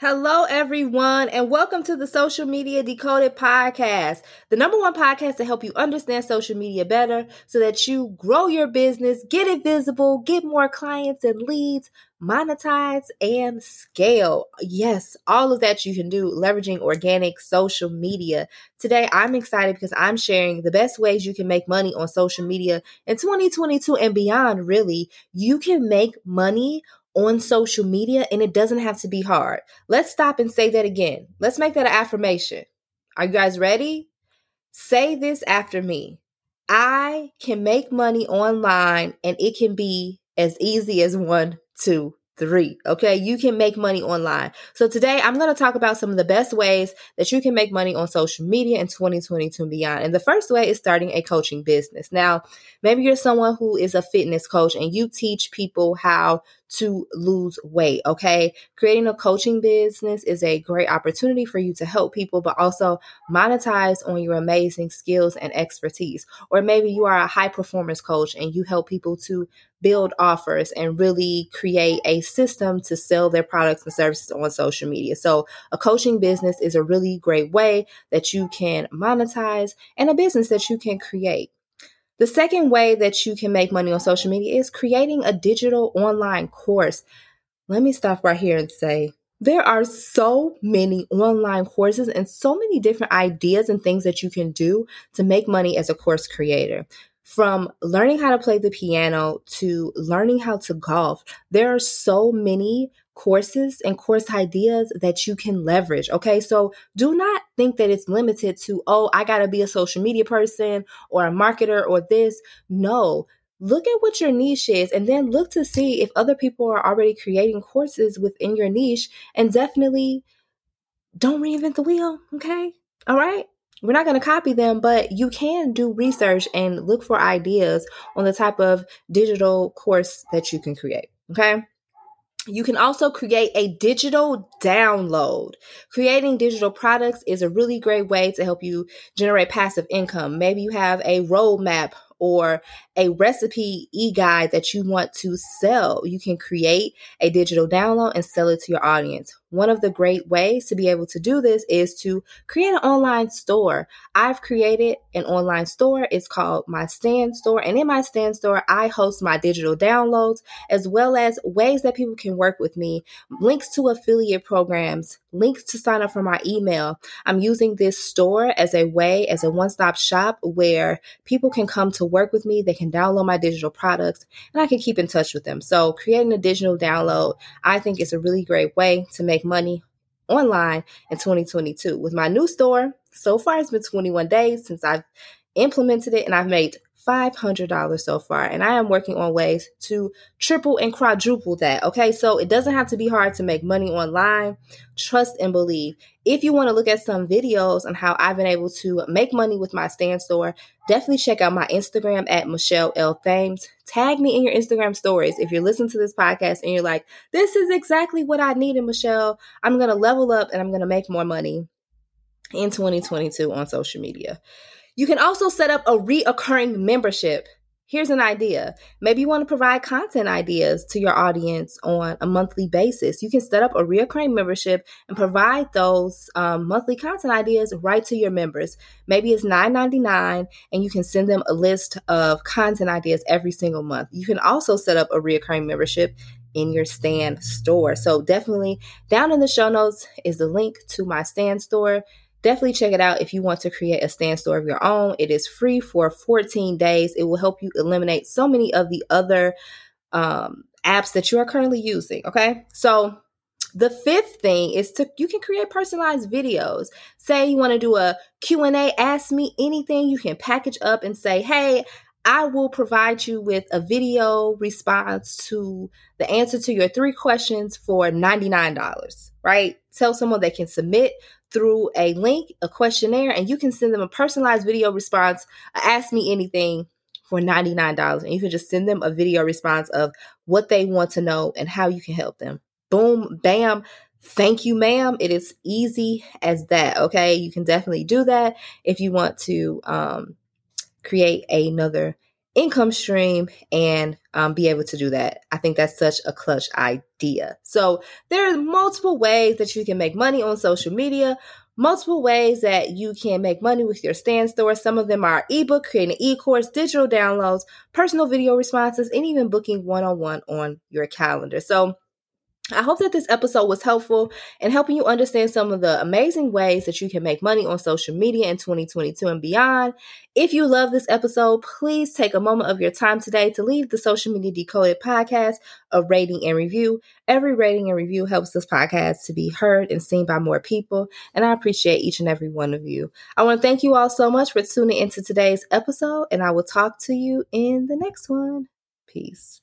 Hello, everyone, and welcome to the Social Media Decoded podcast, the number one podcast to help you understand social media better so that you grow your business, get it visible, get more clients and leads, monetize, and scale. Yes, all of that you can do leveraging organic social media. Today, I'm excited because I'm sharing the best ways you can make money on social media in 2022 and beyond, really. You can make money on social media and it doesn't have to be hard. Let's stop and say that again. Let's make that an affirmation. Are you guys ready? Say this after me. I can make money online and it can be as easy as one, two, three. Okay. You can make money online. So today I'm going to talk about some of the best ways that you can make money on social media in 2022 and beyond. And the first way is starting a coaching business. Now, maybe you're someone who is a fitness coach and you teach people how to lose weight. Okay. Creating a coaching business is a great opportunity for you to help people, but also monetize on your amazing skills and expertise. Or maybe you are a high performance coach and you help people to build offers and really create a system to sell their products and services on social media. So, a coaching business is a really great way that you can monetize and a business that you can create. The second way that you can make money on social media is creating a digital online course. Let me stop right here and say, there are so many online courses and so many different ideas and things that you can do to make money as a course creator. From learning how to play the piano to learning how to golf, there are so many courses and course ideas that you can leverage. Okay. So do not think that it's limited to, oh, I got to be a social media person or a marketer or this. No. Look at what your niche is and then look to see if other people are already creating courses within your niche and definitely don't reinvent the wheel. Okay. All right we're not going to copy them, but you can do research and look for ideas on the type of digital course that you can create. Okay. You can also create a digital download. Creating digital products is a really great way to help you generate passive income. Maybe you have a roadmap or a recipe e guide that you want to sell. You can create a digital download and sell it to your audience. One of the great ways to be able to do this is to create an online store. I've created an online store. It's called my Stan Store. And in my Stan Store, I host my digital downloads as well as ways that people can work with me, links to affiliate programs, links to sign up for my email. I'm using this store as a way, as a one stop shop where people can come to work with me. They can download my digital products and I can keep in touch with them. So creating a digital download, I think is a really great way to make make money online in 2022. With my new store, so far it's been 21 days since I've implemented it and I've made $500 so far. And I am working on ways to triple and quadruple that. Okay. So it doesn't have to be hard to make money online. Trust and believe. If you want to look at some videos on how I've been able to make money with my Stan Store, definitely check out my Instagram at Michelle L. Thames. Tag me in your Instagram stories. If you're listening to this podcast and you're like, this is exactly what I needed, Michelle, I'm going to level up and I'm going to make more money in 2022 on social media. You can also set up a reoccurring membership. Here's an idea. Maybe you want to provide content ideas to your audience on a monthly basis. You can set up a reoccurring membership and provide those um, monthly content ideas right to your members. Maybe it's $9.99 and you can send them a list of content ideas every single month. You can also set up a reoccurring membership in your Stan Store. So definitely down in the show notes is the link to my Stan Store definitely check it out if you want to create a Stan Store of your own. It is free for 14 days. It will help you eliminate so many of the other um, apps that you are currently using. Okay. So, the fifth thing is to you can create personalized videos. Say you want to do a Q&A, ask me anything, you can package up and say, "Hey, I will provide you with a video response to the answer to your three questions for $99, right? Tell someone they can submit through a link, a questionnaire, and you can send them a personalized video response, ask me anything for $99. And you can just send them a video response of what they want to know and how you can help them. Boom, bam. Thank you, ma'am. It is easy as that. Okay. You can definitely do that if you want to um, create another income stream and um, be able to do that. I think that's such a clutch idea. So there are multiple ways that you can make money on social media multiple ways that you can make money with your Stan Store. Some of them are ebook, creating an e-course, digital downloads, personal video responses, and even booking one-on-one on your calendar. So I hope that this episode was helpful in helping you understand some of the amazing ways that you can make money on social media in 2022 and beyond. If you love this episode, please take a moment of your time today to leave the Social Media Decoded podcast a rating and review. Every rating and review helps this podcast to be heard and seen by more people, and I appreciate each and every one of you. I want to thank you all so much for tuning into today's episode, and I will talk to you in the next one. Peace.